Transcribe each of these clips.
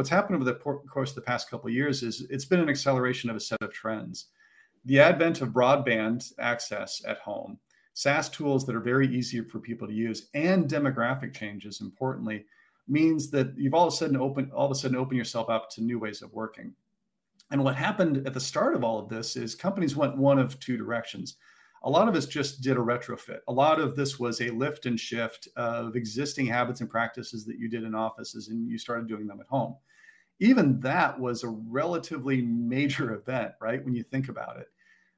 what's happened over the course of the past couple of years is it's been an acceleration of a set of trends. The advent of broadband access at home, SaaS tools that are very easy for people to use, and demographic changes, importantly, means that you've all of a sudden open all of a sudden open yourself up to new ways of working. And what happened at the start of all of this is companies went one of two directions. A lot of us just did a retrofit. A lot of this was a lift and shift of existing habits and practices that you did in offices and you started doing them at home. Even that was a relatively major event, right? When you think about it,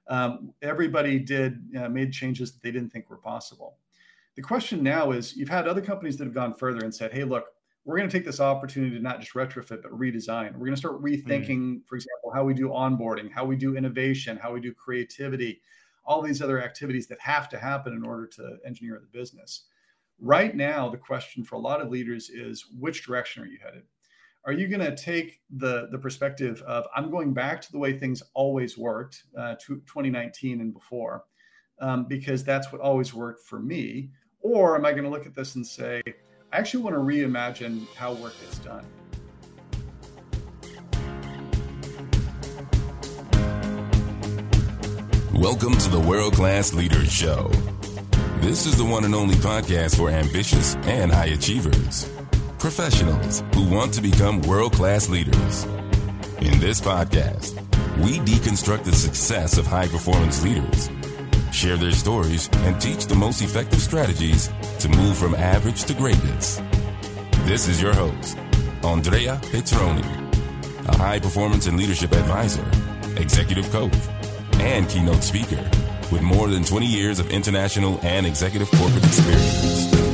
um, everybody did uh, made changes that they didn't think were possible. The question now is you've had other companies that have gone further and said, hey, look, we're going to take this opportunity to not just retrofit, but redesign. We're going to start rethinking, mm. for example, how we do onboarding, how we do innovation, how we do creativity, all these other activities that have to happen in order to engineer the business. Right now, the question for a lot of leaders is which direction are you headed? Are you going to take the, the perspective of I'm going back to the way things always worked, uh, to 2019 and before, um, because that's what always worked for me? Or am I going to look at this and say, I actually want to reimagine how work gets done. Welcome to the World Class Leaders Show. This is the one and only podcast for ambitious and high achievers, professionals who want to become world class leaders. In this podcast, we deconstruct the success of high performance leaders share their stories, and teach the most effective strategies to move from average to greatness. This is your host, Andrea Petrone, a high performance and leadership advisor, executive coach, and keynote speaker with more than 20 years of international and executive corporate experience.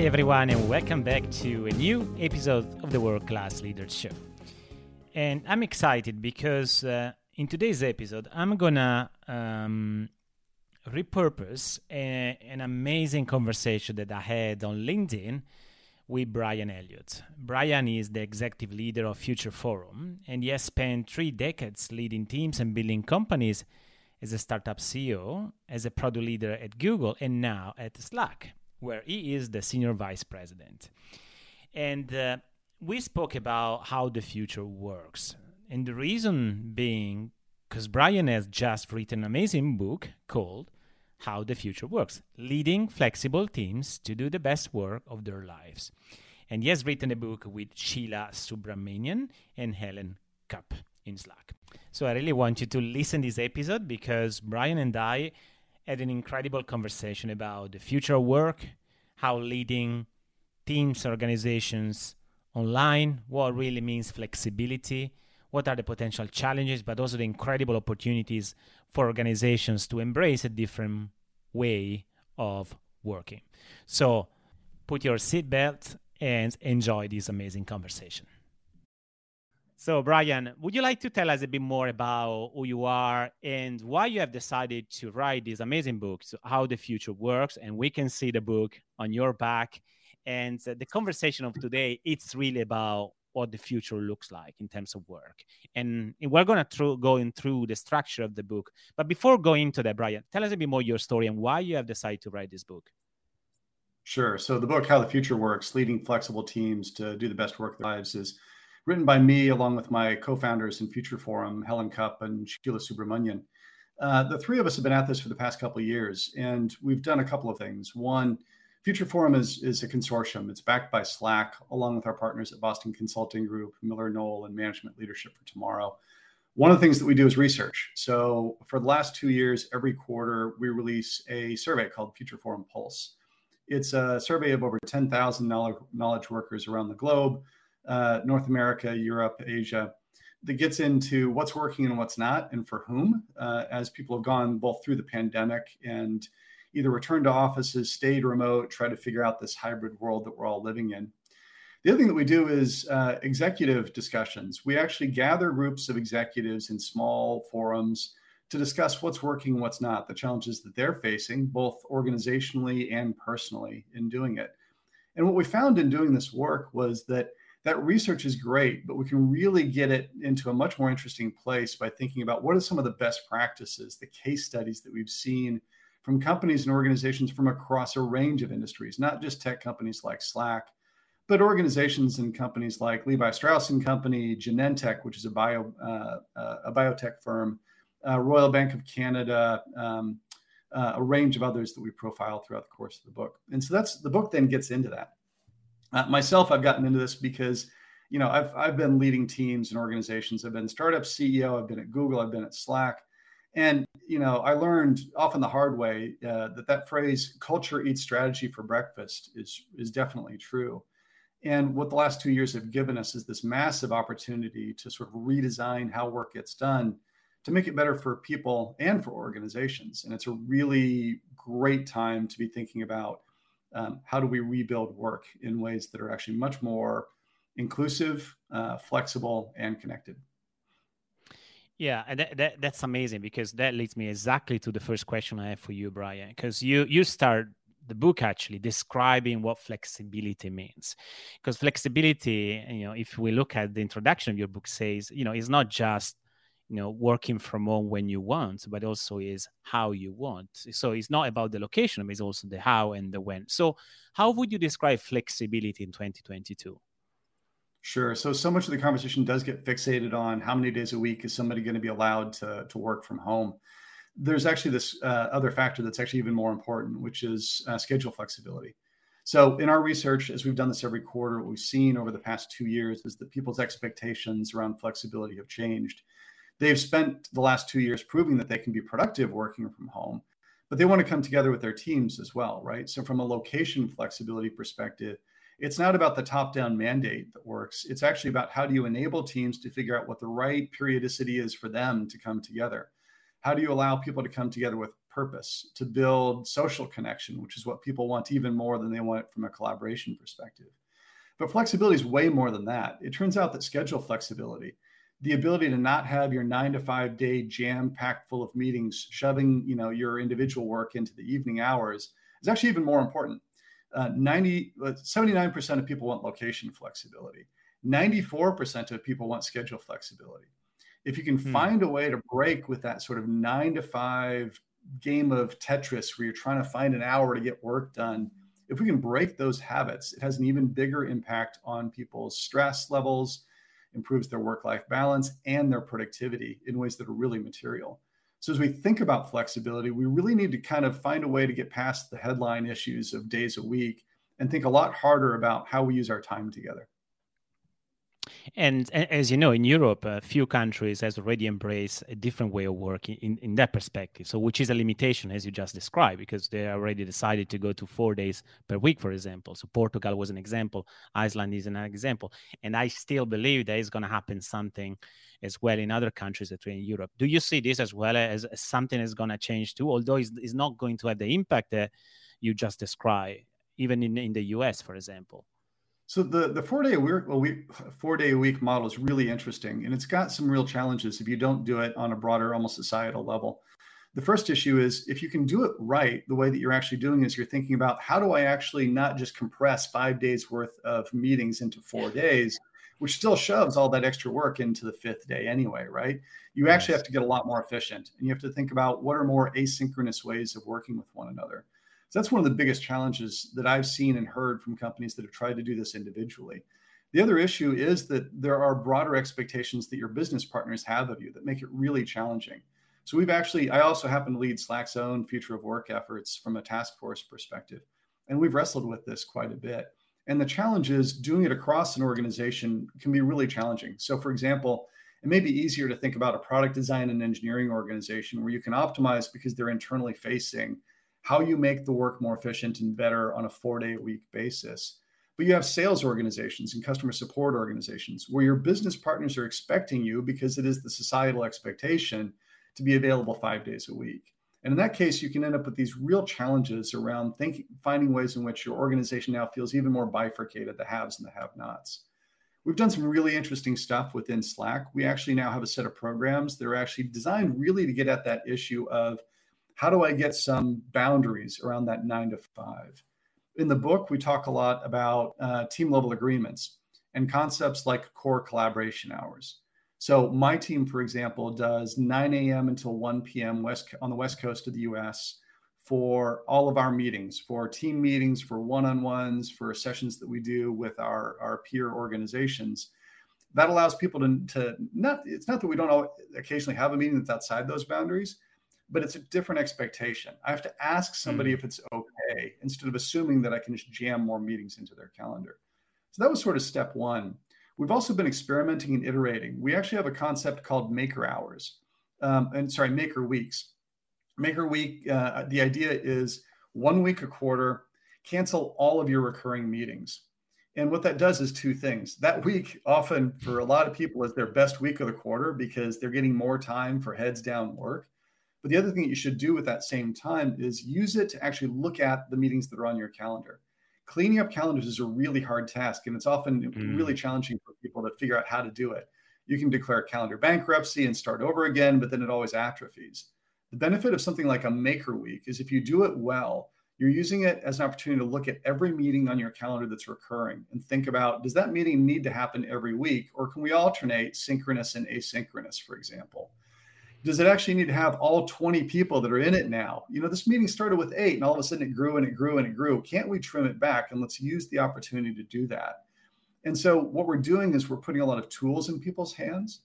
Hi, everyone, and welcome back to a new episode of the World Class Leaders Show. And I'm excited because uh, in today's episode, I'm gonna um, repurpose a, an amazing conversation that I had on LinkedIn with Brian Elliott. Brian is the executive leader of Future Forum, and he has spent three decades leading teams and building companies as a startup CEO, as a product leader at Google, and now at Slack, where he is the senior vice president. And uh, we spoke about how the future works. And the reason being because Brian has just written an amazing book called How the Future Works Leading Flexible Teams to Do the Best Work of Their Lives. And he has written a book with Sheela Subramanian and Helen Kupp in Slack. So I really want you to listen this episode because Brian and I had an incredible conversation about the future of work, how leading teams, organizations, online, what really means flexibility, what are the potential challenges, but also the incredible opportunities for organizations to embrace a different way of working. So put your seatbelt and enjoy this amazing conversation. So, Brian, would you like to tell us a bit more about who you are and why you have decided to write this amazing book, How the Future Works? And we can see the book on your back and uh, the conversation of today, it's really about what the future looks like in terms of work. And we're going to go in through the structure of the book. But before going into that, Brian, tell us a bit more your story and why you have decided to write this book. Sure. So the book, How the Future Works, Leading Flexible Teams to Do the Best Work of Their Lives, is written by me along with my co-founders in Future Forum, Helen Kupp and Sheela Subramanian. Uh, the three of us have been at this for the past couple of years, and we've done a couple of things. One, Future Forum is, is a consortium. It's backed by Slack, along with our partners at Boston Consulting Group, Miller Knoll, and Management Leadership for Tomorrow. One of the things that we do is research. So, for the last two years, every quarter, we release a survey called Future Forum Pulse. It's a survey of over 10,000 knowledge workers around the globe, uh, North America, Europe, Asia, that gets into what's working and what's not, and for whom, uh, as people have gone both through the pandemic and either returned to offices, stayed remote, try to figure out this hybrid world that we're all living in. The other thing that we do is uh, executive discussions. We actually gather groups of executives in small forums to discuss what's working, what's not, the challenges that they're facing, both organizationally and personally, in doing it. And what we found in doing this work was that that research is great, but we can really get it into a much more interesting place by thinking about what are some of the best practices, the case studies that we've seen from companies and organizations from across a range of industries, not just tech companies like Slack, but organizations and companies like Levi Strauss and Company, Genentech, which is a bio uh, a biotech firm, uh, Royal Bank of Canada, um, uh, a range of others that we profile throughout the course of the book. And so that's the book then gets into that. Uh, myself, I've gotten into this because you know I've I've been leading teams and organizations. I've been startup CEO. I've been at Google. I've been at Slack. And you know, I learned often the hard way uh, that that phrase "culture eats strategy for breakfast" is is definitely true. And what the last two years have given us is this massive opportunity to sort of redesign how work gets done to make it better for people and for organizations. And it's a really great time to be thinking about um, how do we rebuild work in ways that are actually much more inclusive, uh, flexible, and connected. Yeah, that, that, that's amazing because that leads me exactly to the first question I have for you, Brian. Because you you start the book actually describing what flexibility means because flexibility you know if we look at the introduction of your book says you know it's not just you know working from home when you want but also is how you want so it's not about the location but it's also the how and the when so how would you describe flexibility in 2022 Sure. So, so much of the conversation does get fixated on how many days a week is somebody going to be allowed to, to work from home there's actually this uh, other factor that's actually even more important, which is uh, schedule flexibility. So, in our research, as we've done this every quarter, what we've seen over the past two years is that people's expectations around flexibility have changed. They've spent the last two years proving that they can be productive working from home, but they want to come together with their teams as well, right? So, from a location flexibility perspective, it's not about the top down mandate that works. It's actually about how do you enable teams to figure out what the right periodicity is for them to come together how do you allow people to come together with purpose to build social connection which is what people want even more than they want from a collaboration perspective but flexibility is way more than that it turns out that schedule flexibility the ability to not have your nine to five day jam packed full of meetings shoving you know your individual work into the evening hours is actually even more important. Uh, 90 79% of people want location flexibility. 94% of people want schedule flexibility. If you can hmm. find a way to break with that sort of nine to five game of Tetris where you're trying to find an hour to get work done, if we can break those habits, it has an even bigger impact on people's stress levels, improves their work life balance and their productivity in ways that are really material. So, as we think about flexibility, we really need to kind of find a way to get past the headline issues of days a week and think a lot harder about how we use our time together. And, as you know, in Europe, a few countries has already embraced a different way of working in, in that perspective. So, which is a limitation, as you just described, because they already decided to go to four days per week, for example. So, Portugal was an example, Iceland is an example. And I still believe there is going to happen something as well in other countries that are in Europe. Do you see this as well as, as something that's going to change too, although it's, it's not going to have the impact that you just described, even in, in the US, for example? So the the four day a week well, we four day a week model is really interesting, and it's got some real challenges if you don't do it on a broader, almost societal level. The first issue is if you can do it right, the way that you're actually doing is you're thinking about how do I actually not just compress five days worth of meetings into four days, which still shoves all that extra work into the fifth day anyway, right? You actually have to get a lot more efficient, and you have to think about what are more asynchronous ways of working with one another. So that's one of the biggest challenges that I've seen and heard from companies that have tried to do this individually. The other issue is that there are broader expectations that your business partners have of you that make it really challenging. So we've actually, I also happen to lead Slack's own future of work efforts from a task force perspective. And we've wrestled with this quite a bit. And the challenge is doing it across an organization can be really challenging. So, for example, it may be easier to think about a product design and engineering organization where you can optimize because they're internally facing how you make the work more efficient and better on a four day a week basis. But you have sales organizations and customer support organizations where your business partners are expecting you because it is the societal expectation to be available five days a week. And in that case, you can end up with these real challenges around thinking, finding ways in which your organization now feels even more bifurcated, the haves and the have nots. We've done some really interesting stuff within Slack. We actually now have a set of programs that are actually designed really to get at that issue of how do I get some boundaries around that nine to five? In the book, we talk a lot about uh, team level agreements and concepts like core collaboration hours. So my team, for example, does 9 a.m. until 1 p.m. West on the west coast of the U.S., for all of our meetings, for team meetings, for one-on-ones, for sessions that we do with our, our peer organizations. That allows people to, to not, it's not that we don't occasionally have a meeting that's outside those boundaries, but it's a different expectation. I have to ask somebody mm. if it's okay instead of assuming that I can just jam more meetings into their calendar. So that was sort of step one. We've also been experimenting and iterating. We actually have a concept called maker hours, um, and sorry, maker weeks. Maker Week, uh, the idea is one week a quarter, cancel all of your recurring meetings. And what that does is two things. That week, often for a lot of people, is their best week of the quarter because they're getting more time for heads down work. But the other thing that you should do with that same time is use it to actually look at the meetings that are on your calendar. Cleaning up calendars is a really hard task, and it's often mm. really challenging for people to figure out how to do it. You can declare calendar bankruptcy and start over again, but then it always atrophies. The benefit of something like a maker week is if you do it well, you're using it as an opportunity to look at every meeting on your calendar that's recurring and think about does that meeting need to happen every week or can we alternate synchronous and asynchronous, for example? Does it actually need to have all 20 people that are in it now? You know, this meeting started with eight and all of a sudden it grew and it grew and it grew. Can't we trim it back? And let's use the opportunity to do that. And so, what we're doing is we're putting a lot of tools in people's hands.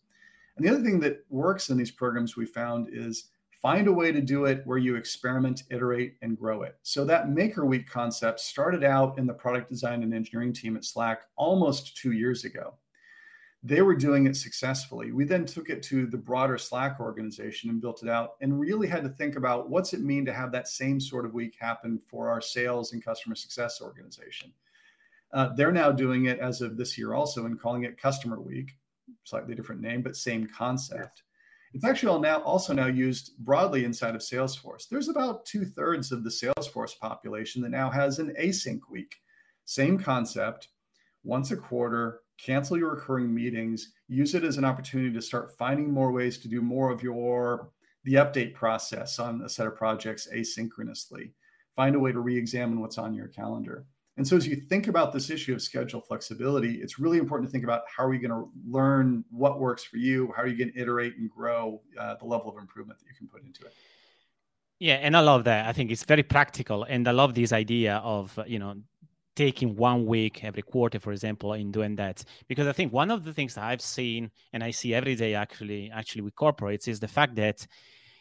And the other thing that works in these programs we found is find a way to do it where you experiment, iterate, and grow it. So that Maker Week concept started out in the product design and engineering team at Slack almost two years ago. They were doing it successfully. We then took it to the broader Slack organization and built it out and really had to think about what's it mean to have that same sort of week happen for our sales and customer success organization. Uh, they're now doing it as of this year also and calling it Customer Week, slightly different name, but same concept. It's actually all now also now used broadly inside of Salesforce. There's about two thirds of the Salesforce population that now has an async week. Same concept, once a quarter, cancel your recurring meetings, use it as an opportunity to start finding more ways to do more of your the update process on a set of projects asynchronously. Find a way to re-examine what's on your calendar. And so, as you think about this issue of schedule flexibility, it's really important to think about how are you going to learn what works for you? How are you going to iterate and grow uh, the level of improvement that you can put into it? Yeah, and I love that. I think it's very practical, and I love this idea of you know taking one week every quarter, for example, in doing that. Because I think one of the things I've seen and I see every day actually actually with corporates is the fact that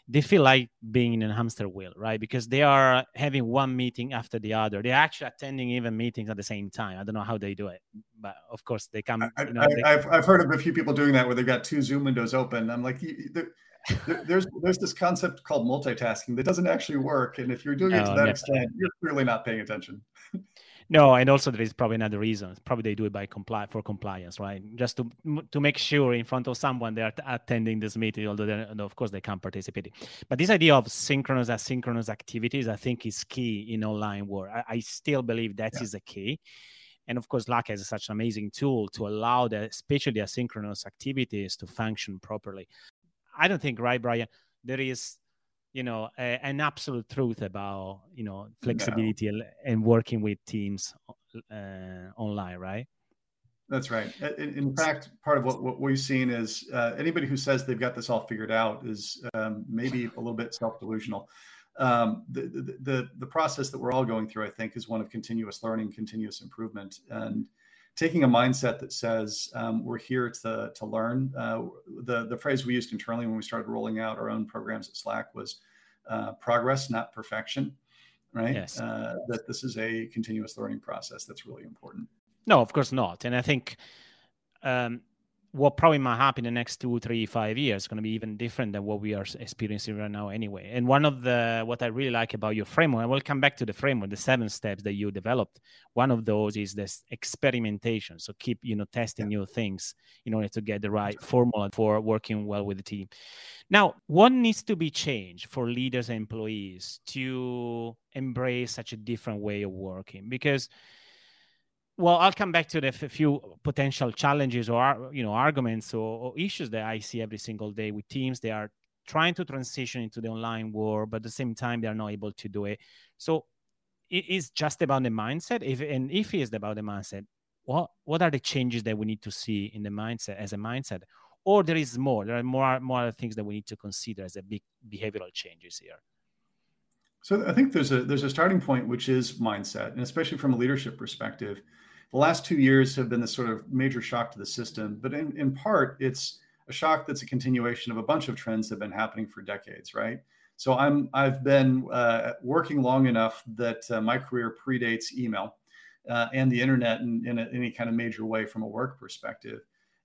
they feel like being in a hamster wheel, right? Because they are having one meeting after the other. They're actually attending even meetings at the same time. I don't know how they do it, but of course they come. I, you know, have I've heard of a few people doing that where they've got two Zoom windows open. I'm like, there, there's there's this concept called multitasking that doesn't actually work, and if you're doing it to that never. extent, you're clearly not paying attention. No, and also there is probably another reason. Probably they do it by comply for compliance, right? Just to to make sure in front of someone they are attending this meeting, although of course they can't participate. But this idea of synchronous asynchronous activities, I think, is key in online work. I, I still believe that yeah. is the key. And of course, Slack has such an amazing tool to allow the, especially asynchronous activities to function properly. I don't think, right, Brian, there is you know a, an absolute truth about you know flexibility no. and working with teams uh, online right? That's right. In, in, fact part of what, what we've seen is uh, anybody who says they've got this all figured out is um, maybe a little bit self-delusional. Um, the, the, the, the process that we're all going through i think is one of continuous learning continuous improvement. And taking a mindset that says um, we're here to, to learn. Uh, the, the phrase we used internally when we started rolling out our own programs at Slack was uh, progress, not perfection, right? Yes. Uh, that this is a continuous learning process that's really important. No, of course not. And I think um, what probably might happen in the next two, three, five years is going to be even different than what we are experiencing right now, anyway. And one of the what I really like about your framework, and we'll come back to the framework, the seven steps that you developed. One of those is this experimentation. So keep you know testing yeah. new things in order to get the right formula for working well with the team. Now, what needs to be changed for leaders and employees to embrace such a different way of working? Because well i'll come back to the few potential challenges or you know arguments or, or, issues that i see every single day with teams. They are trying to transition into the online world but at the same time they are not able to do it. So it is just about the mindset. If and if it is about the mindset what what are the changes that we need to see in the mindset as a mindset? Or there is more. There are more more things that we need to consider as a big behavioral changes here. So I think there's a there's a starting point which is mindset, and especially from a leadership perspective, the last two years have been this sort of major shock to the system. But in, in part, it's a shock that's a continuation of a bunch of trends that have been happening for decades, right? So I'm I've been uh, working long enough that uh, my career predates email uh, and the internet in, in a, any kind of major way from a work perspective.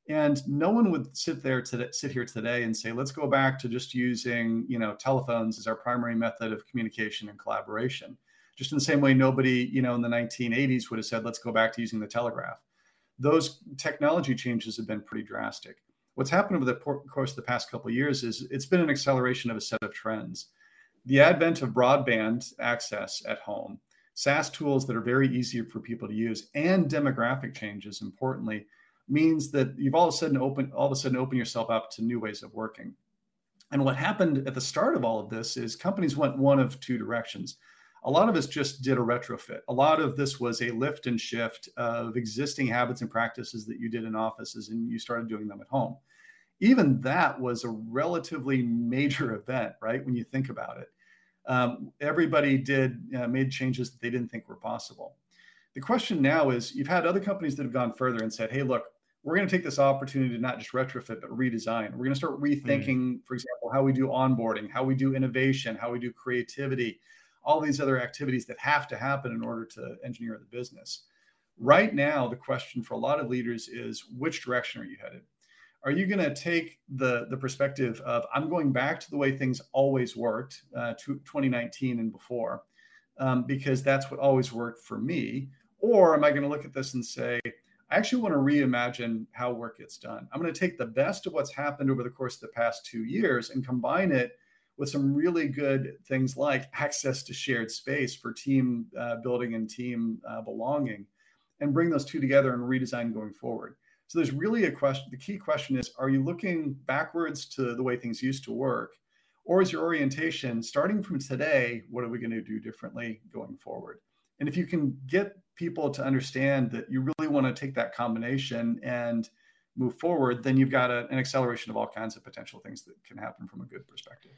And no one would sit there to sit here today and say, let's go back to just using, you know, telephones as our primary method of communication and collaboration. Just in the same way, nobody, you know, in the 1980s would have said, let's go back to using the telegraph. Those technology changes have been pretty drastic. What's happened over the course of the past couple of years is it's been an acceleration of a set of trends. The advent of broadband access at home, SaaS tools that are very easy for people to use, and demographic changes, importantly, means that you've all of a sudden open all of a sudden open yourself up to new ways of working. And what happened at the start of all of this is companies went one of two directions. A lot of us just did a retrofit. A lot of this was a lift and shift of existing habits and practices that you did in offices and you started doing them at home. Even that was a relatively major event, right? When you think about it, um, everybody did uh, made changes that they didn't think were possible. The question now is you've had other companies that have gone further and said, hey, look, we're going to take this opportunity to not just retrofit but redesign we're going to start rethinking mm. for example how we do onboarding how we do innovation how we do creativity all these other activities that have to happen in order to engineer the business. Right now the question for a lot of leaders is which direction are you headed? Are you going to take the the perspective of i'm going back to the way things always worked uh, to 2019 and before um, because that's what always worked for me? Or am i going to look at this and say I actually want to reimagine how work gets done. I'm going to take the best of what's happened over the course of the past two years and combine it with some really good things like access to shared space for team uh, building and team uh, belonging, and bring those two together and redesign going forward. So there's really a question. The key question is: Are you looking backwards to the way things used to work, or is your orientation starting from today? What are we going to do differently going forward? And if you can get people to understand that you really want to take that combination and move forward, then you've got a, an acceleration of all kinds of potential things that can happen from a good perspective.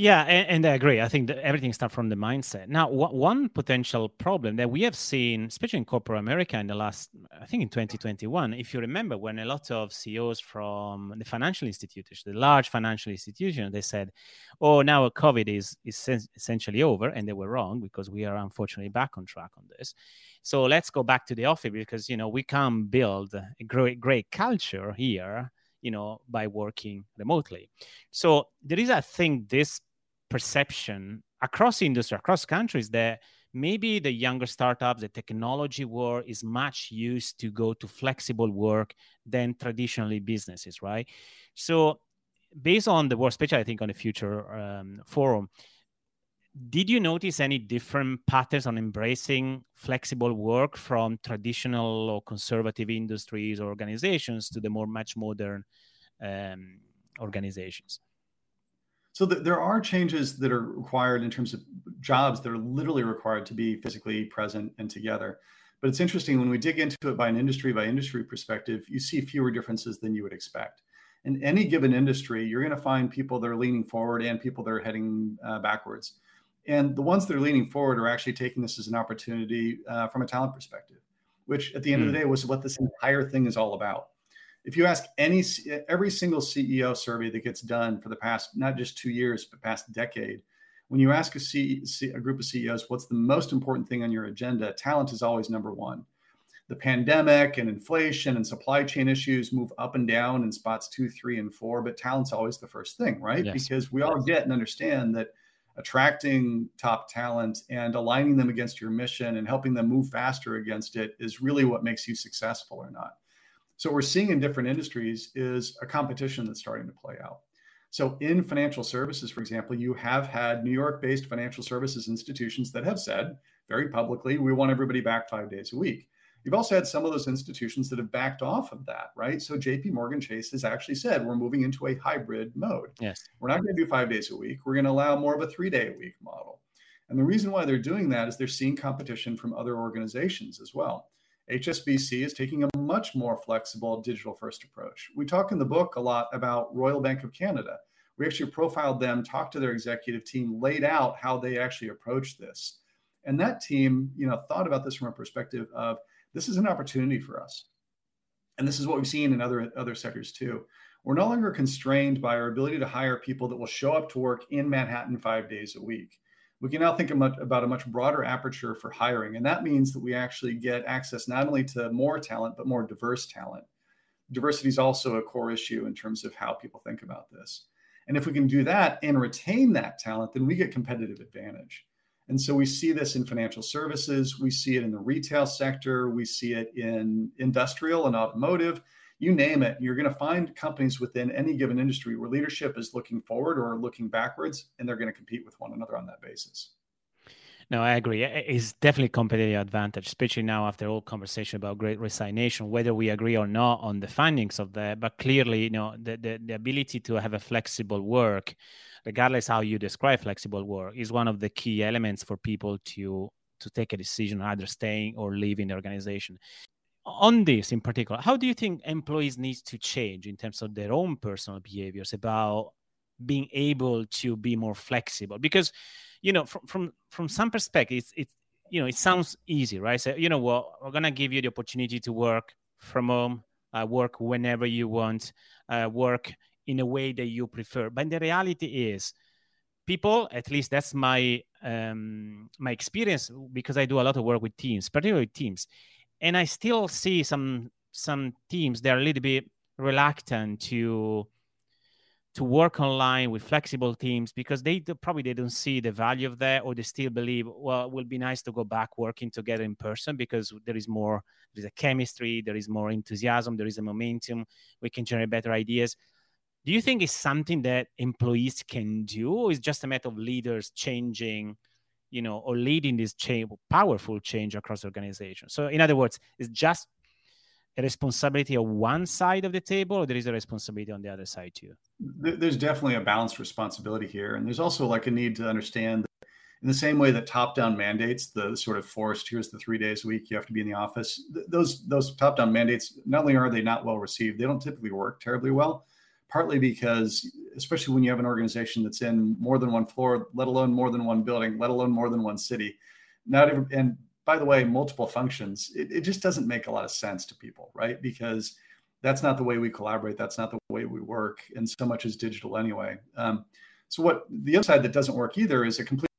Yeah, and, and, I agree. I think that everything starts from the mindset. Now, w- one potential problem that we have seen, especially in corporate America in the last, I think in 2021, if you remember, when a lot of CEOs from the financial institutions, the large financial institutions, they said, "Oh, now COVID is is essentially over," and they were wrong because we are unfortunately back on track on this. So let's go back to the office because you know we can't build a great great culture here you know by working remotely so there is i think this perception across industry, across countries that maybe the younger startups, the technology world is much used to go to flexible work than traditionally businesses, right? So based on the work, especially I think on the future um, forum, did you notice any different patterns on embracing flexible work from traditional or conservative industries or organizations to the more much modern um, organizations? So th- there are changes that are required in terms of jobs that are literally required to be physically present and together. But it's interesting when we dig into it by an industry by industry perspective, you see fewer differences than you would expect. In any given industry, you're going to find people that are leaning forward and people that are heading uh, backwards. And the ones that are leaning forward are actually taking this as an opportunity uh, from a talent perspective, which at the end mm. of the hmm. day was what this entire thing is all about if you ask any every single CEO survey that gets done for the past not just two years but past decade, when you ask a, C, a group of CEOs what's the most important thing on your agenda, talent is always number one. The pandemic and inflation and supply chain issues move up and down in spots two, three, and four, but talent's always the first thing, right? Yes. Because we all get and understand that attracting top talent and aligning them against your mission and helping them move faster against it is really what makes you successful or not. So what we're seeing in different industries is a competition that's starting to play out. So in financial services, for example, you have had New York-based financial services institutions that have said very publicly, we want everybody back five days a week. You've also had some of those institutions that have backed off of that, right? So JP Morgan Chase has actually said we're moving into a hybrid mode. Yes. We're not going to do five days a week. We're going to allow more of a three day a week model. And the reason why they're doing that is they're seeing competition from other organizations as well. HSBC is taking a much more flexible digital first approach. We talk in the book a lot about Royal Bank of Canada. We actually profiled them, talked to their executive team, laid out how they actually approached this. And that team, you know, thought about this from a perspective of this is an opportunity for us. And this is what we've seen in other other sectors too. We're no longer constrained by our ability to hire people that will show up to work in Manhattan five days a week. We can now think about a much broader aperture for hiring. And that means that we actually get access not only to more talent, but more diverse talent. Diversity is also a core issue in terms of how people think about this. And if we can do that and retain that talent, then we get competitive advantage. And so we see this in financial services, we see it in the retail sector, we see it in industrial and automotive, you name it. You're going to find companies within any given industry where leadership is looking forward or looking backwards, and they're going to compete with one another on that basis. No, I agree. It's definitely competitive advantage, especially now after all conversation about great resignation, whether we agree or not on the findings of that. But clearly, you know, the, the, the ability to have a flexible work, regardless how you describe flexible work, is one of the key elements for people to to take a decision either staying or leaving the organization. On this in particular, how do you think employees need to change in terms of their own personal behaviors about being able to be more flexible? Because you know, from from from some perspective, it's, you know, it sounds easy, right? So, you know what, we're gonna give you the opportunity to work from home, uh, work whenever you want, uh, work in a way that you prefer. But the reality is, people, at least that's my um, my experience, because I do a lot of work with teams, particularly teams, and I still see some some teams that are a little bit reluctant to to work online with flexible teams because they probably they don't see the value of that or they still believe well it will be nice to go back working together in person because there is more there is a chemistry there is more enthusiasm there is a momentum. We can generate better ideas. Do you think it's something that employees can do or is just a matter of leaders changing you know or leading this change powerful change across the organization. So in other words it's just a responsibility on one side of the table or there is a responsibility on the other side too? There's definitely a balanced responsibility here and there's also like a need to understand in the same way that top down mandates the sort of forced here's the three days a week you have to be in the office those those top down mandates not only are they not well received they don't typically work terribly well partly because especially when you have an organization that's in more than one floor let alone more than one building let alone more than one city not even and by the way, multiple functions, it, it just doesn't make a lot of sense to people, right? Because that's not the way we collaborate. That's not the way we work. And so much is digital anyway. Um, so what the other side that doesn't work either is a complete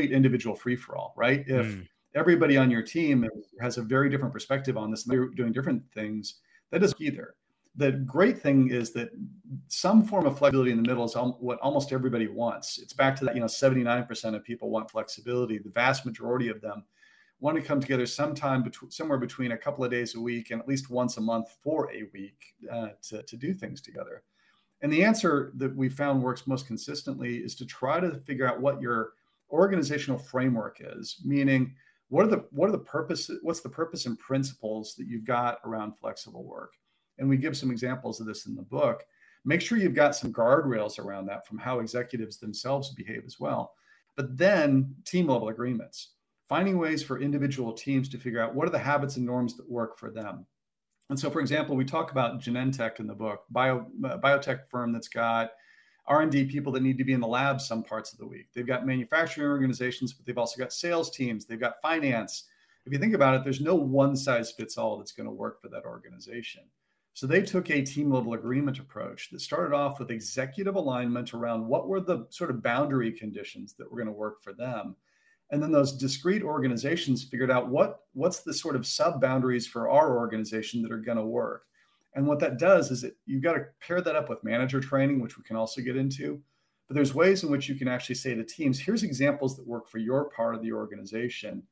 individual free for all, right? If mm. everybody on your team has a very different perspective on this, and they're doing different things, that doesn't either. The great thing is that some form of flexibility in the middle is what almost everybody wants. It's back to that, you know, 79% of people want flexibility. The vast majority of them want to come together sometime between somewhere between a couple of days a week and at least once a month for a week uh, to, to do things together. And the answer that we found works most consistently is to try to figure out what your organizational framework is, meaning what are the what are the purpose what's the purpose and principles that you've got around flexible work. And we give some examples of this in the book. Make sure you've got some guardrails around that from how executives themselves behave as well. But then team level agreements finding ways for individual teams to figure out what are the habits and norms that work for them. And so, for example, we talk about Genentech in the book, bio, uh, biotech firm that's got R&D people that need to be in the lab some parts of the week. They've got manufacturing organizations, but they've also got sales teams. They've got finance. If you think about it, there's no one size fits all that's going to work for that organization. So they took a team level agreement approach that started off with executive alignment around what were the sort of boundary conditions that were going to work for them. And then those discrete organizations figured out what what's the sort of sub boundaries for our organization that are going to work. And what that does is that you've got to pair that up with manager training which we can also get into. But there's ways in which you can actually say to teams here's examples that work for your part of the organization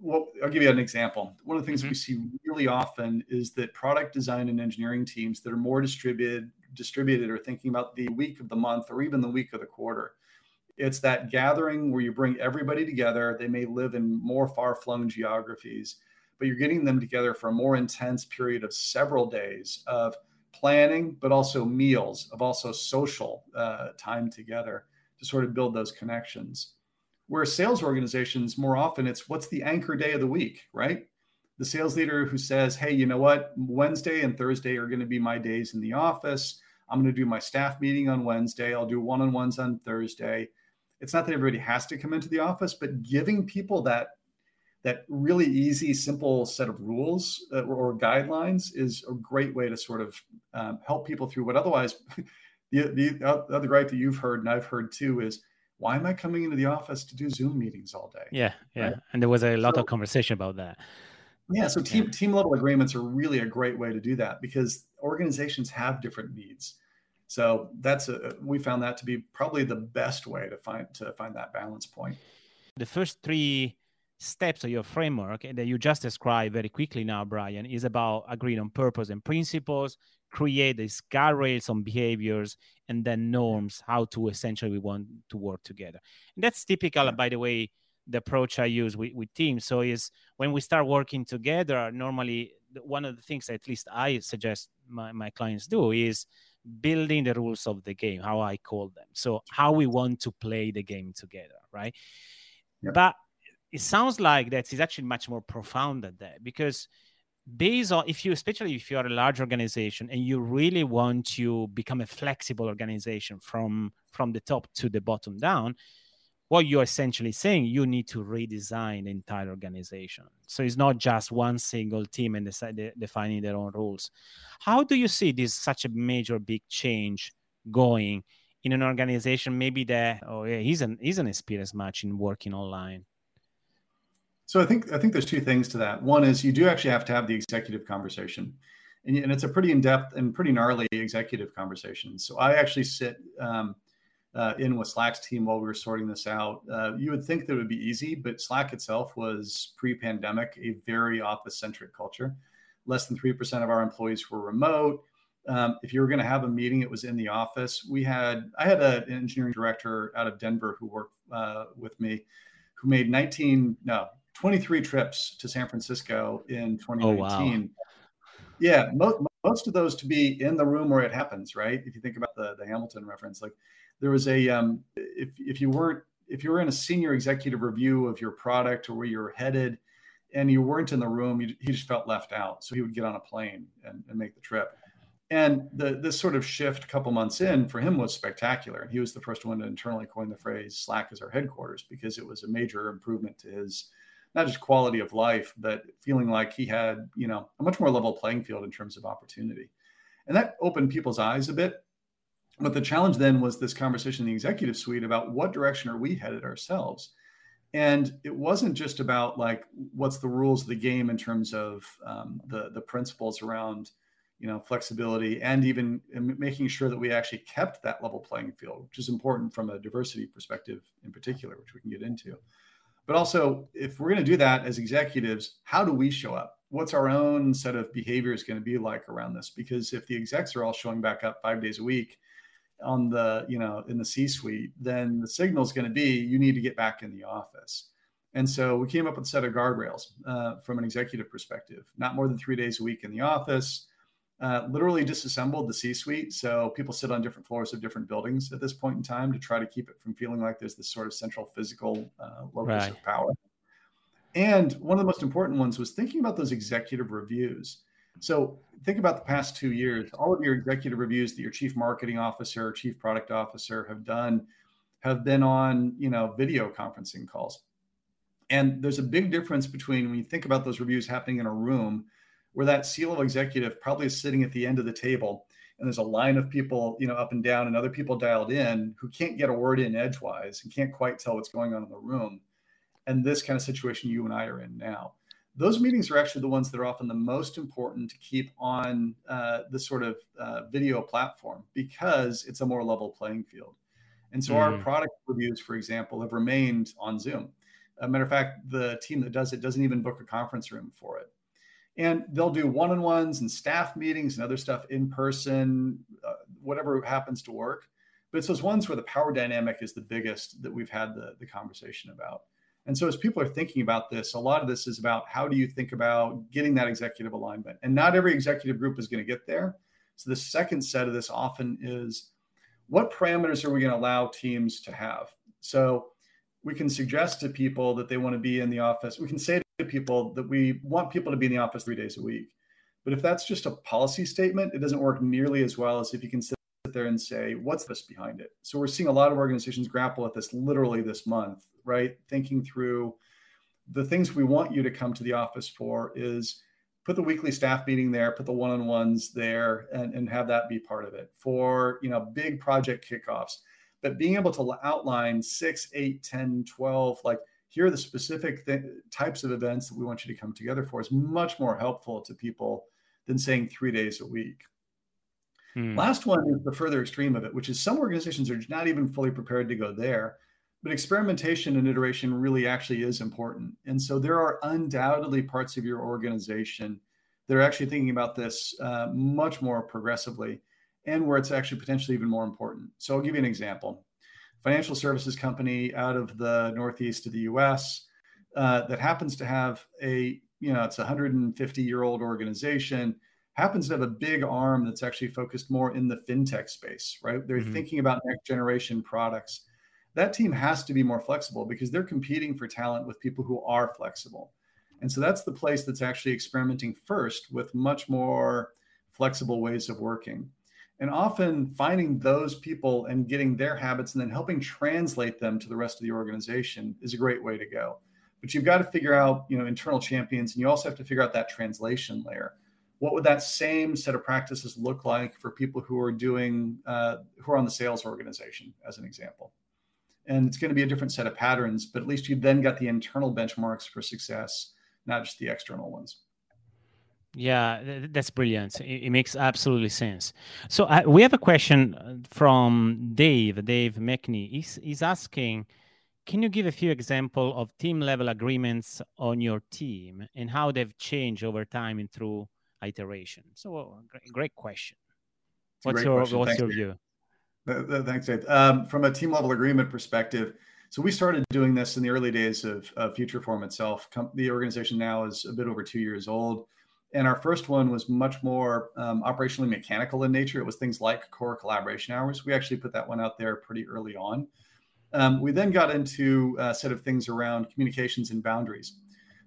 well i'll give you an example one of the things mm-hmm. we see really often is that product design and engineering teams that are more distributed distributed or thinking about the week of the month or even the week of the quarter it's that gathering where you bring everybody together. They may live in more far flung geographies, but you're getting them together for a more intense period of several days of planning, but also meals, of also social uh, time together to sort of build those connections. Where sales organizations, more often, it's what's the anchor day of the week, right? The sales leader who says, hey, you know what? Wednesday and Thursday are going to be my days in the office. I'm going to do my staff meeting on Wednesday. I'll do one on Thursday. It's not that everybody has to come into the office, but giving people that that really easy, simple set of rules uh, or, guidelines is a great way to sort of um, help people through what otherwise the, the other gripe that you've heard and I've heard too is why am I coming into the office to do Zoom meetings all day? Yeah, yeah. Right? And there was a lot so, of conversation about that. Yeah, so team yeah. team level agreements are really a great way to do that because organizations have different needs. So that's a we found that to be probably the best way to find to find that balance point. The first three steps of your framework that you just described very quickly now, Brian, is about agreeing on purpose and principles, create these guardrails on behaviors, and then norms, how to essentially we want to work together. And that's typical, by the way, the approach I use with, with teams. So is when we start working together, normally one of the things at least I suggest my, my clients do is building the rules of the game, how I call them. So how we want to play the game together, right? Yep. But it sounds like that is actually much more profound than that because based on if you especially if you are a large organization and you really want to become a flexible organization from from the top to the bottom down what you're essentially saying you need to redesign the entire organization. So it's not just one single team and decide, defining their own rules. How do you see this such a major big change going in an organization maybe that oh yeah he's an he's an experienced much in working online so I think I think there's two things to that. One is you do actually have to have the executive conversation, and, and it's a pretty in depth and pretty gnarly executive conversation. So I actually sit um, uh, in with Slack's team while we were sorting this out. Uh, you would think that it would be easy, but Slack itself was pre-pandemic a very office-centric culture. Less than three percent of our employees were remote. Um, if you were going to have a meeting, it was in the office. We had I had a, an engineering director out of Denver who worked uh, with me, who made 19 no 23 trips to San Francisco in 2019. Oh, wow. Yeah, most, most of those to be in the room where it happens, right? If you think about the, the Hamilton reference, like there was a um, if if you weren't if you were in a senior executive review of your product or where you're headed, and you weren't in the room, you, he just felt left out. So he would get on a plane and, and make the trip. And the this sort of shift a couple months in for him was spectacular. And he was the first one to internally coin the phrase Slack as our headquarters because it was a major improvement to his not just quality of life, but feeling like he had, you know, a much more level playing field in terms of opportunity. And that opened people's eyes a bit. But the challenge then was this conversation in the executive suite about what direction are we headed ourselves? And it wasn't just about like what's the rules of the game in terms of um, the the principles around you know flexibility and even making sure that we actually kept that level playing field, which is important from a diversity perspective in particular, which we can get into. But also, if we're going to do that as executives, how do we show up? What's our own set of behaviors going to be like around this? Because if the execs are all showing back up five days a week on the, you know, in the C suite, then the signal is going to be you need to get back in the office. And so we came up with a set of guardrails uh, from an executive perspective, not more than three days a week in the office, uh, literally disassembled the C suite. So people sit on different floors of different buildings at this point in time to try to keep it from feeling like there's this sort of central physical uh, locus right. of power. And one of the most important ones was thinking about those executive reviews. So think about the past two years. All of your executive reviews that your chief marketing officer, or chief product officer have done have been on, you know, video conferencing calls. And there's a big difference between when you think about those reviews happening in a room where that C-level executive probably is sitting at the end of the table and there's a line of people, you know, up and down and other people dialed in who can't get a word in edgewise and can't quite tell what's going on in the room. And this kind of situation you and I are in now. Those meetings are actually the ones that are often the most important to keep on uh, the sort of uh, video platform because it's a more level playing field. And so mm. our product reviews, for example, have remained on Zoom. A matter of fact, the team that does it doesn't even book a conference room for it and they'll do one-on-ones and staff meetings and other stuff in person uh, whatever happens to work. But it's those ones where the power dynamic is the biggest that we've had the, the conversation about. And so as people are thinking about this a lot of this is about how do you think about getting that executive alignment? And not every executive group is going to get there. So the second set of this often is what parameters are we going to allow teams to have? So we can suggest to people that they want to be in the office. We can say people that we want people to be in the office three days a week. But if that's just a policy statement, it doesn't work nearly as well as if you can sit there and say, what's this behind it? So we're seeing a lot of organizations grapple with this literally this month, right? Thinking through the things we want you to come to the office for is put the weekly staff meeting there, put the one-on-ones there, and, and have that be part of it for you know big project kickoffs. But being able to outline six, eight, 10, 12, like here are the specific th- types of events that we want you to come together for is much more helpful to people than saying three days a week. Hmm. Last one is the further extreme of it, which is some organizations are not even fully prepared to go there. But experimentation and iteration really actually is important. And so there are undoubtedly parts of your organization that are actually thinking about this uh, much more progressively and where it's actually potentially even more important. So I'll give you an example. Financial services company out of the Northeast of the US uh, that happens to have a, you know, it's a 150 year old organization happens to have a big arm that's actually focused more in the fintech space, right? They're mm-hmm. thinking about next generation products. That team has to be more flexible because they're competing for talent with people who are flexible. And so that's the place that's actually experimenting first with much more flexible ways of working. And often finding those people and getting their habits and then helping translate them to the rest of the organization is a great way to go. But you've got to figure out, you know, internal champions, and you also have to figure out that translation layer. What would that same set of practices look like for people who are doing uh, who are on the sales organization as an example? And it's going to be a different set of patterns but at least you've then got the internal benchmarks for success not just the external ones yeah that's brilliant it, makes absolutely sense so uh, we have a question uh, from dave dave mckney he's, he's asking can you give a few examples of team level agreements on your team and how they've changed over time and through iteration? So, great, great question. What's your question. what's Thanks, your view? Thanks, Dave. Um, from a team level agreement perspective, so we started doing this in the early days of, of Future Forum itself. Com- the organization now is a bit over two years old. And our first one was much more um, operationally mechanical in nature. It was things like core collaboration hours. We actually put that one out there pretty early on. Um, we then got into a set of things around communications and boundaries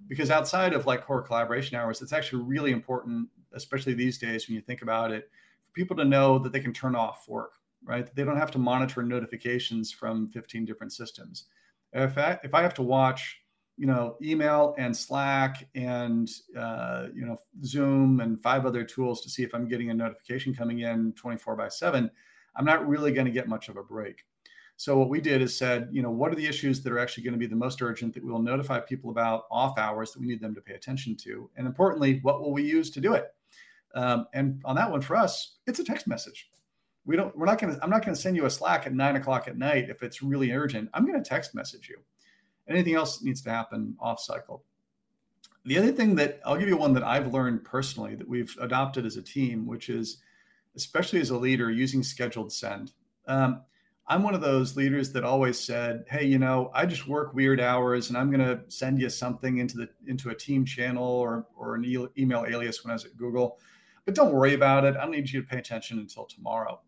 because outside of like core collaboration hours, it's actually really important, especially these days when you think about it, for people to know that they can turn off work, right? They don't have to monitor notifications from 15 different systems. If I, if I have to watch, you know, email and Slack and uh, you know Zoom and five other tools to see if I'm getting a notification coming in 24 by 7, I'm not really going to get much of a break. So what we did is said, you know, what are the issues that are actually going to be the most urgent that we will notify people about off hours that we need them to pay attention to, and importantly, what will we use to do it? Um, and on that one for us, it's a text message. We don't. We're not going to. I'm not going to send you a Slack at nine o'clock at night if it's really urgent. I'm going to text message you. Anything else needs to happen off cycle. The other thing that I'll give you one that I've learned personally that we've adopted as a team, which is especially as a leader using scheduled send. Um, I'm one of those leaders that always said, "Hey, you know, I just work weird hours, and I'm going to send you something into the into a team channel or or an e- email alias when I was at Google, but don't worry about it. I don't need you to pay attention until tomorrow."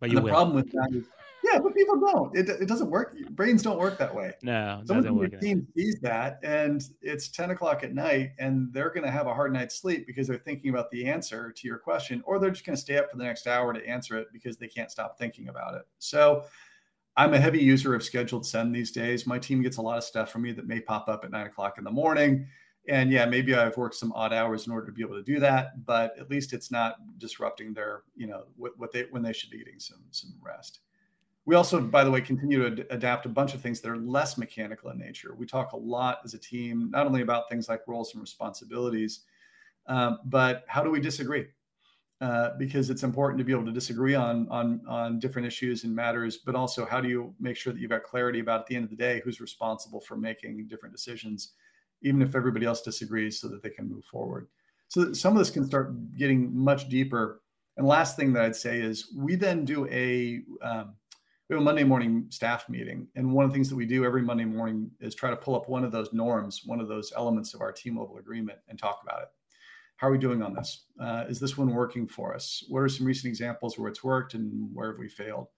But you the will. problem with that is yeah, but people don't. It, it doesn't work. Brains don't work that way. No, someone in your team sees that, and it's ten o'clock at night, and they're going to have a hard night's sleep because they're thinking about the answer to your question, or they're just going to stay up for the next hour to answer it because they can't stop thinking about it. So, I'm a heavy user of scheduled send these days. My team gets a lot of stuff from me that may pop up at nine o'clock in the morning. And yeah, maybe I've worked some odd hours in order to be able to do that, but at least it's not disrupting their, you know, what, what they when they should be getting some some rest. We also, by the way, continue to ad- adapt a bunch of things that are less mechanical in nature. We talk a lot as a team, not only about things like roles and responsibilities, um, but how do we disagree? Uh, because it's important to be able to disagree on on on different issues and matters, but also how do you make sure that you've got clarity about at the end of the day who's responsible for making different decisions, even if everybody else disagrees, so that they can move forward. So some of this can start getting much deeper. And last thing that I'd say is we then do a um, we have a Monday morning staff meeting. And one of the things that we do every Monday morning is try to pull up one of those norms, one of those elements of our team level agreement and talk about it. How are we doing on this? Uh, is this one working for us? What are some recent examples where it's worked and where have we failed?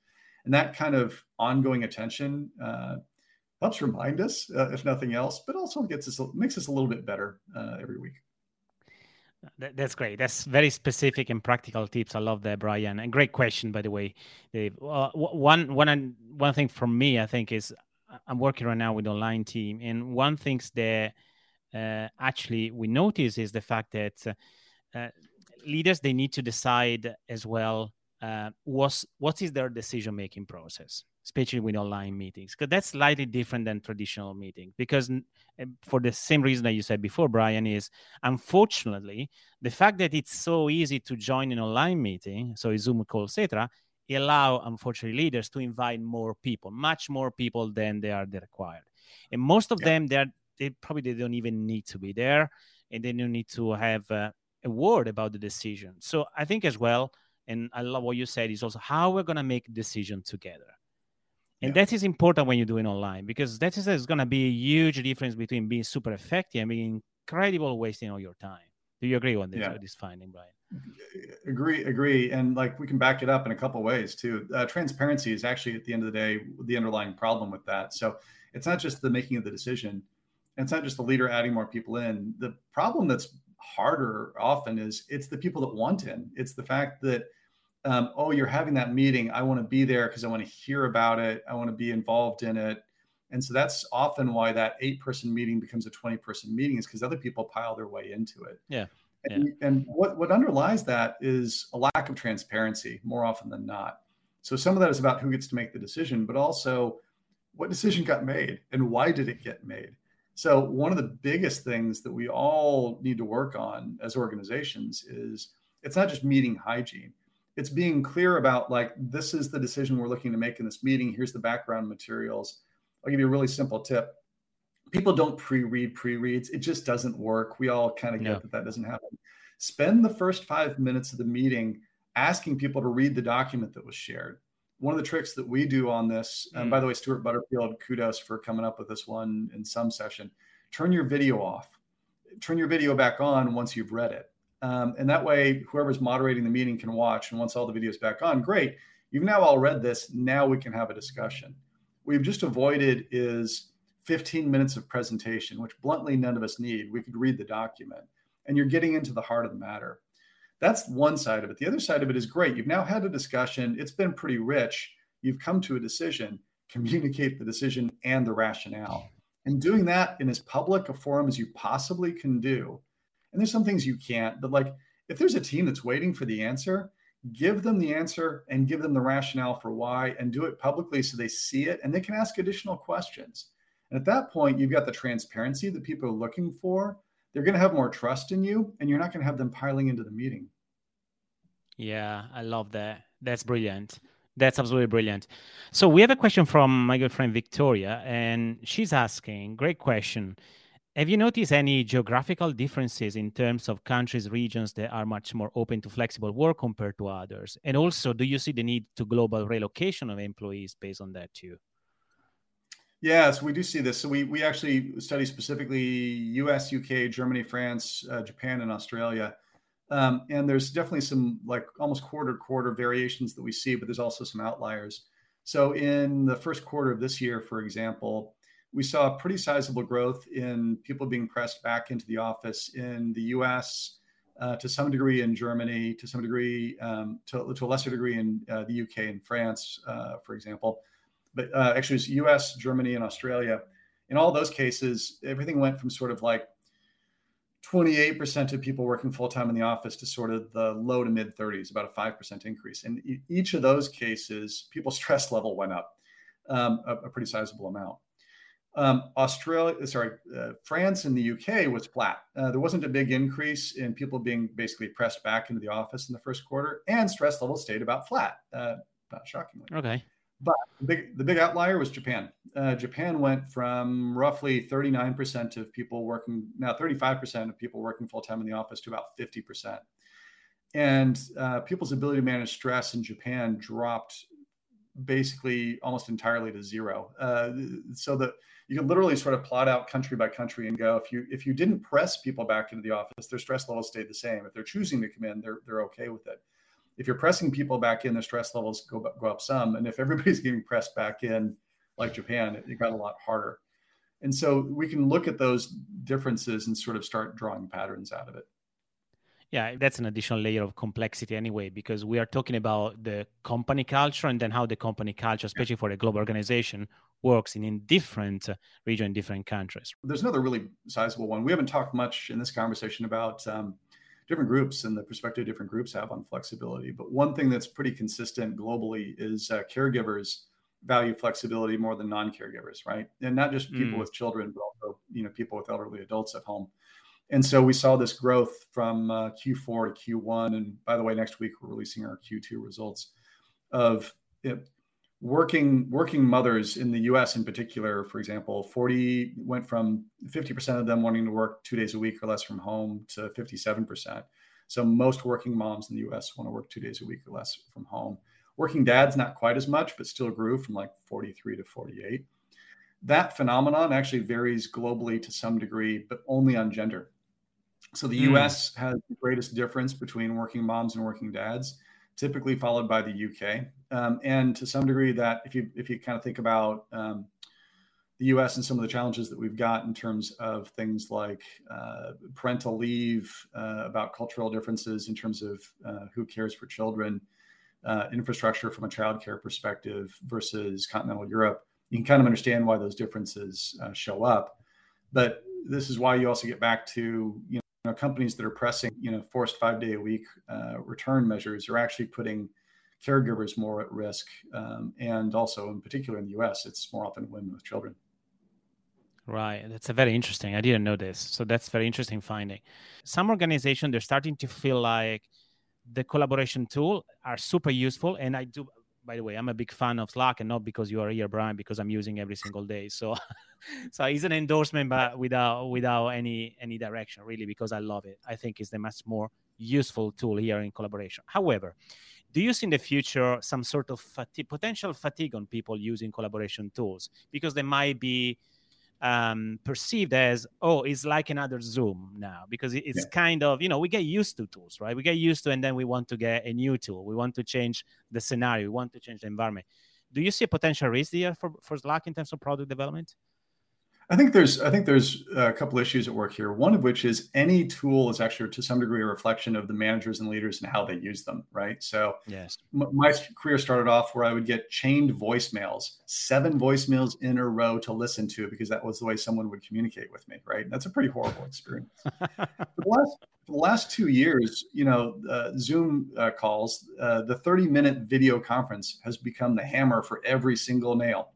And that kind of ongoing attention uh, helps remind us, uh, if nothing else, but also gets us makes us a little bit better uh, every week. That's great. That's very specific and practical tips. I love that, Brian. And great question, by the way, Dave. Uh, one, one, one thing for me, I think, is I'm working right now with online team, and one things that uh, actually we notice is the fact that uh, leaders they need to decide as well uh, what's what is their decision making process especially with online meetings? Because that's slightly different than traditional meetings because eh, for the same reason that you said before brian is unfortunately the fact that it's so easy to join an online meeting so a zoom call etc allow unfortunately leaders to invite more people much more people than they are required. And most of yeah. them they're they probably they don't even need to be there and they don't need to have uh, a word about the decision. So i think as well and i love what you said is also how we're going to make decision together. And yeah. that is important when you're doing online because that is, is going to be a huge difference between being super effective and being incredible wasting all your time. Do you agree on this, yeah. this finding brian? Agree agree. And like we can back it up in a couple ways too. Uh, transparency is actually at the end of the day the underlying problem with that. So it's not just the making of the decision it's not just the leader adding more people in. The problem that's harder often is it's the people that want in. It's the fact that um, oh, you're having that meeting. I want to be there because I want to hear about it. I want to be involved in it. And so that's often why that eight person meeting becomes a 20 person meeting is because other people pile their way into it. Yeah. And, yeah. and what, what underlies that is a lack of transparency more often than not. So some of that is about who gets to make the decision, but also what decision got made and why did it get made? So one of the biggest things that we all need to work on as organizations is it's not just meeting hygiene it's being clear about like this is the decision we're looking to make in this meeting. Here's the background materials. I'll give you a really simple tip. People don't pre-read pre-reads. It just doesn't work. We all kind of get no. that that doesn't happen. Spend the first five minutes of the meeting asking people to read the document that was shared. One of the tricks that we do on this mm. and by the way stewart butterfield kudos for coming up with this one in some session turn your video off. Turn your video back on once you've read it um, and that way, whoever's moderating the meeting can watch. And once all the videos back on, great. You've now all read this. Now we can have a discussion. We've just avoided is 15 minutes of presentation, which bluntly none of us need. We could read the document, and you're getting into the heart of the matter. That's one side of it. The other side of it is great. You've now had a discussion. It's been pretty rich. You've come to a decision. Communicate the decision and the rationale. And doing that in as public a forum as you possibly can do and there's some things you can't, but like if there's a team that's waiting for the answer, give them the answer and give them the rationale for why and do it publicly so they see it and they can ask additional questions. And at that point, you've got the transparency that people are looking for. They're going to have more trust in you and you're not going to have them piling into the meeting. Yeah, I love that. That's brilliant. That's absolutely brilliant. So we have a question from my good friend Victoria, and she's asking, great question. Have you noticed any geographical differences in terms of countries, regions that are much more open to flexible work compared to others? And also, do you see the need to global relocation of employees based on that too? Yes, we do see this. So we we actually study specifically U.S., U.K., Germany, France, uh, Japan, and Australia. Um, and there's definitely some like almost quarter quarter variations that we see, but there's also some outliers. So in the first quarter of this year, for example, we saw pretty sizable growth in people being pressed back into the office in the US, uh, to some degree in Germany, to some degree, um, to, to, a lesser degree in uh, the UK and France, uh, for example. But uh, actually, it's US, Germany, and Australia. In all those cases, everything went from sort of like 28% of people working full time in the office to sort of the low to mid 30s, about a 5% increase. In each of those cases, people's stress level went up um, a, a pretty sizable amount. Um, Australia, sorry, uh, France and the UK was flat. Uh, there wasn't a big increase in people being basically pressed back into the office in the first quarter, and stress levels stayed about flat, uh, not shockingly. Okay. But the big, the big outlier was Japan. Uh, Japan went from roughly 39% of people working, now 35% of people working full time in the office to about 50%. And uh, people's ability to manage stress in Japan dropped basically almost entirely to zero. Uh, so that you can literally sort of plot out country by country and go if you if you didn't press people back into the office, their stress levels stayed the same. If they're choosing to come in, they're they're okay with it. If you're pressing people back in, their stress levels go go up some. And if everybody's getting pressed back in, like Japan, it, it got a lot harder. And so we can look at those differences and sort of start drawing patterns out of it. Yeah, that's an additional layer of complexity anyway, because we are talking about the company culture and then how the company culture, especially for a global organization, works in, in different region, regions, different countries. There's another really sizable one. We haven't talked much in this conversation about um, different groups and the perspective different groups have on flexibility. But one thing that's pretty consistent globally is uh, caregivers value flexibility more than non-caregivers, right? And not just people mm. with children, but also you know people with elderly adults at home. And so we saw this growth from uh, Q4 to Q1. And by the way, next week we're releasing our Q2 results of it, working working mothers in the U.S. in particular. For example, 40 went from 50% of them wanting to work two days a week or less from home to 57%. So most working moms in the U.S. want to work two days a week or less from home. Working dads, not quite as much, but still grew from like 43 to 48. That phenomenon actually varies globally to some degree, but only on gender. So the mm. US has the greatest difference between working moms and working dads, typically followed by the UK. Um, and to some degree, that if you if you kind of think about um, the U.S. and some of the challenges that we've got in terms of things like uh, parental leave, uh, about cultural differences in terms of uh, who cares for children, uh, infrastructure from a childcare perspective versus continental Europe, you can kind of understand why those differences uh, show up. But this is why you also get back to you know companies that are pressing you know forced five day a week uh, return measures are actually putting caregivers more at risk, um, and also in particular in the U.S., it's more often women with children. Right. That's a very interesting. I didn't know this. So that's very interesting finding. Some organizations they're starting to feel like the collaboration tool are super useful. And I do by the way, I'm a big fan of Slack and not because you are here, Brian, because I'm using every single day. So so it's an endorsement but without without any any direction, really, because I love it. I think it's the much more useful tool here in collaboration. However, do you see in the future some sort of fatigue, potential fatigue on people using collaboration tools because they might be um, perceived as oh it's like another zoom now because it's yeah. kind of you know we get used to tools right? We get used to and then we want to get a new tool. We want to change the scenario. We want to change the environment. Do you see a potential risk here for, for slack in terms of product development I think there's I think there's a couple issues at work here. One of which is any tool is actually to some degree a reflection of the managers and leaders and how they use them, right? So yes, my career started off where I would get chained voicemails, seven voicemails in a row to listen to because that was the way someone would communicate with me, right? And that's a pretty horrible experience. the last, the last two years, you know, uh, Zoom uh, calls, uh, the 30 minute video conference has become the hammer for every single nail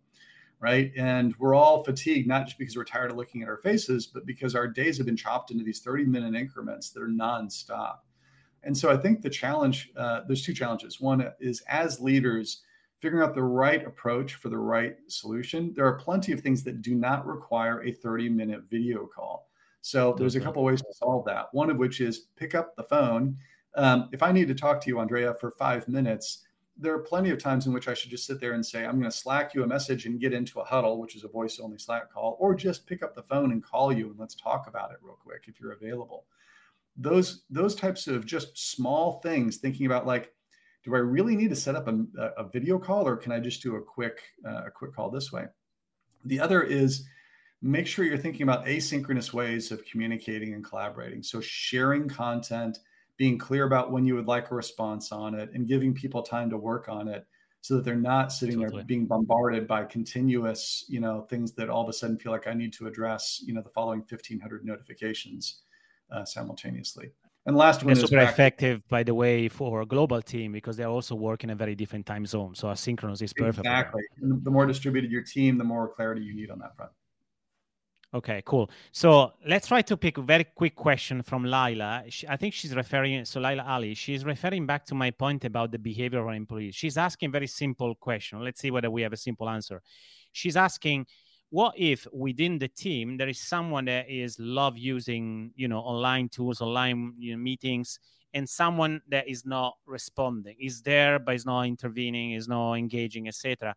right? And we're all fatigued, not just because we're tired of looking at our faces, but because our days have been chopped into these 30 minute increments that are nonstop. And so I think the challenge, uh, there's two challenges. One is as leaders, figuring out the right approach for the right solution. There are plenty of things that do not require a 30 minute video call. So there's a couple ways to solve that. One of which is pick up the phone. Um, if I need to talk to you, Andrea, for five minutes, there are plenty of times in which I should just sit there and say, I'm going to Slack you a message and get into a huddle, which is a voice only Slack call, or just pick up the phone and call you and let's talk about it real quick if you're available. Those those types of just small things, thinking about like, do I really need to set up a, a video call or can I just do a quick uh, a quick call this way? The other is make sure you're thinking about asynchronous ways of communicating and collaborating. So sharing content being clear about when you would like a response on it and giving people time to work on it so that they're not sitting totally. there being bombarded by continuous you know things that all of a sudden feel like i need to address you know the following 1500 notifications uh, simultaneously. And last one it's is super effective by the way for a global team because they're also work in a very different time zone. So asynchronous is perfect exactly. The more distributed your team the more clarity you need on that front Okay, cool. So let's try to pick a very quick question from Lila. She, I think she's referring, so Lila Ali, she's referring back to my point about the behavior of employees. She's asking a very simple question. Let's see whether we have a simple answer. She's asking, what if within the team there is someone that is love using, you know, online tools, online you know, meetings, and someone that is not responding, is there but is not intervening, is not engaging, etc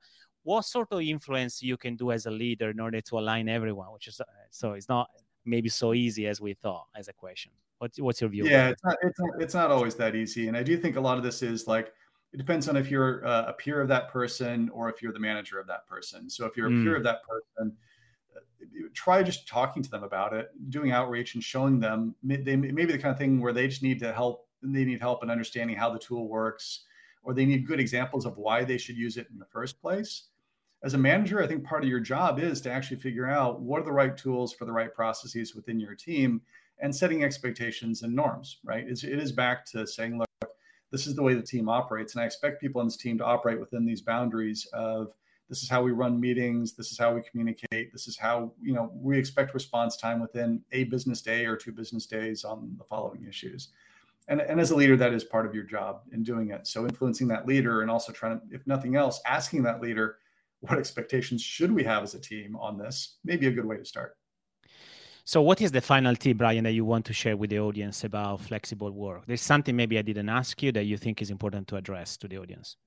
what sort of influence you can do as a leader in order to align everyone which is uh, so it's not maybe so easy as we thought as a question what's, what's your view yeah it's not, it's not, it's not always that easy and i do think a lot of this is like it depends on if you're uh, a peer of that person or if you're the manager of that person so if you're a mm. peer of that person try just talking to them about it, doing outreach and showing them they maybe the kind of thing where they just need to help. They need help in understanding how the tool works, or they need good examples of why they should use it in the first place. As a manager, I think part of your job is to actually figure out what are the right tools for the right processes within your team and setting expectations and norms, right? It's, it is back to saying, look, this is the way the team operates. And I expect people on this team to operate within these boundaries of this is how we run meetings this is how we communicate this is how you know we expect response time within a business day or two business days on the following issues and, and as a leader that is part of your job in doing it so influencing that leader and also trying to if nothing else asking that leader what expectations should we have as a team on this Maybe a good way to start so, what is the final tip, Brian, that you want to share with the audience about flexible work? There's something maybe I didn't ask you that you think is important to address to the audience.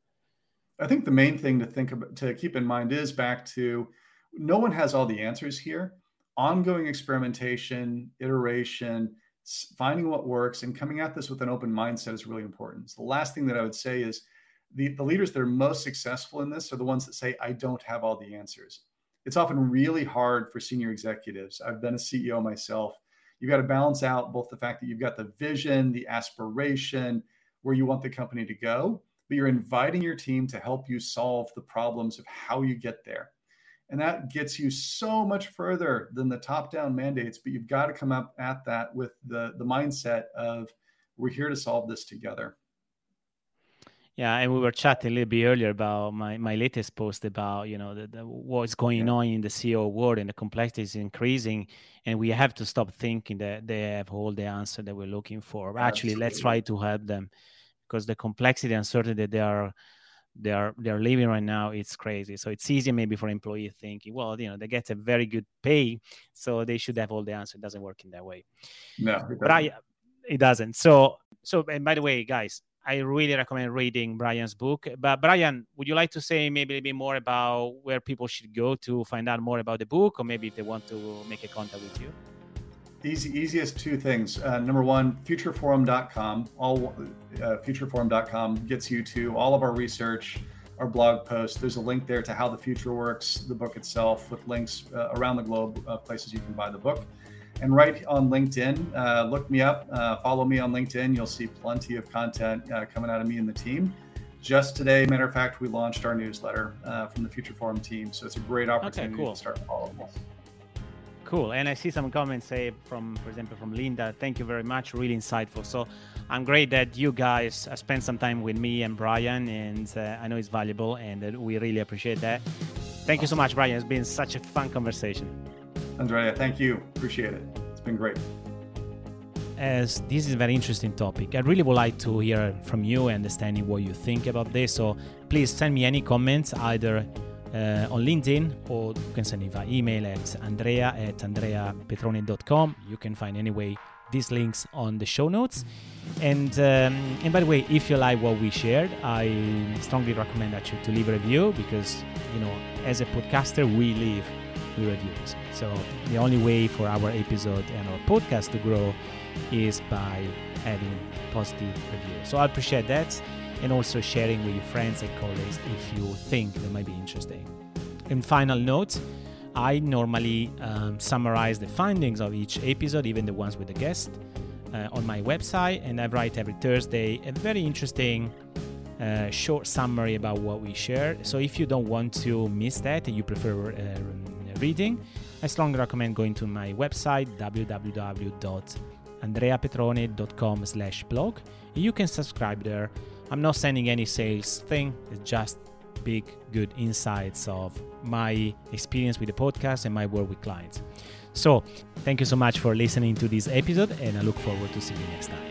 I think the main thing to think about to keep in mind is back to no one has all the answers here. Ongoing experimentation, iteration, finding what works, and coming at this with an open mindset is really important. So the last thing that I would say is the, the leaders that are most successful in this are the ones that say, I don't have all the answers. It's often really hard for senior executives. I've been a CEO myself. You've got to balance out both the fact that you've got the vision, the aspiration, where you want the company to go, but you're inviting your team to help you solve the problems of how you get there. And that gets you so much further than the top down mandates, but you've got to come up at that with the, the mindset of we're here to solve this together. Yeah, and we were chatting a little bit earlier about my, my latest post about you know the, the, what's going yeah. on in the CEO world and the complexity is increasing, and we have to stop thinking that they have all the answer that we're looking for. Actually, Absolutely. let's try to help them because the complexity and uncertainty they are they are they are living right now it's crazy so it's easy maybe for employee thinking well you know they get a very good pay so they should have all the answer it doesn't work in that way no it but i it doesn't so so and by the way guys i really recommend reading brian's book but brian would you like to say maybe a bit more about where people should go to find out more about the book or maybe if they want to make a contact with you Easy, easiest two things. Uh, number one, futureforum.com. All uh, futureforum.com gets you to all of our research, our blog posts. There's a link there to how the future works, the book itself, with links uh, around the globe of places you can buy the book. And right on LinkedIn, uh, look me up, uh, follow me on LinkedIn. You'll see plenty of content uh, coming out of me and the team. Just today, matter of fact, we launched our newsletter from the Future Forum team. So it's a great opportunity okay, cool. to start following us. Cool. And I see some comments say from, for example, from Linda. Thank you very much. Really insightful. So I'm great that you guys spent some time with me and Brian, and uh, I know it's valuable, and uh, we really appreciate that. Thank awesome. you so much, Brian. It's been such a fun conversation. Andrea, thank you. Appreciate it. It's been great. As this is a very interesting topic, I really would like to hear from you, understanding what you think about this. So please send me any comments either uh, on LinkedIn or you can send me via email at andrea at andreapetrone.com. You can find anyway these links on the show notes. And um, and by the way, if you like what we shared, I strongly recommend actually to leave a review because you know as a podcaster we live with reviews. So the only way for our episode and our podcast to grow is by having positive reviews. So I appreciate that and also sharing with your friends and colleagues if you think they might be interesting. And final note, I normally um, summarize the findings of each episode, even the ones with the guest, uh, on my website, and I write every Thursday a very interesting uh, short summary about what we share. So if you don't want to miss that and you prefer uh, reading, I strongly recommend going to my website www.andreapetrone.com/blog. You can subscribe there I'm not sending any sales thing, it's just big, good insights of my experience with the podcast and my work with clients. So, thank you so much for listening to this episode, and I look forward to seeing you next time.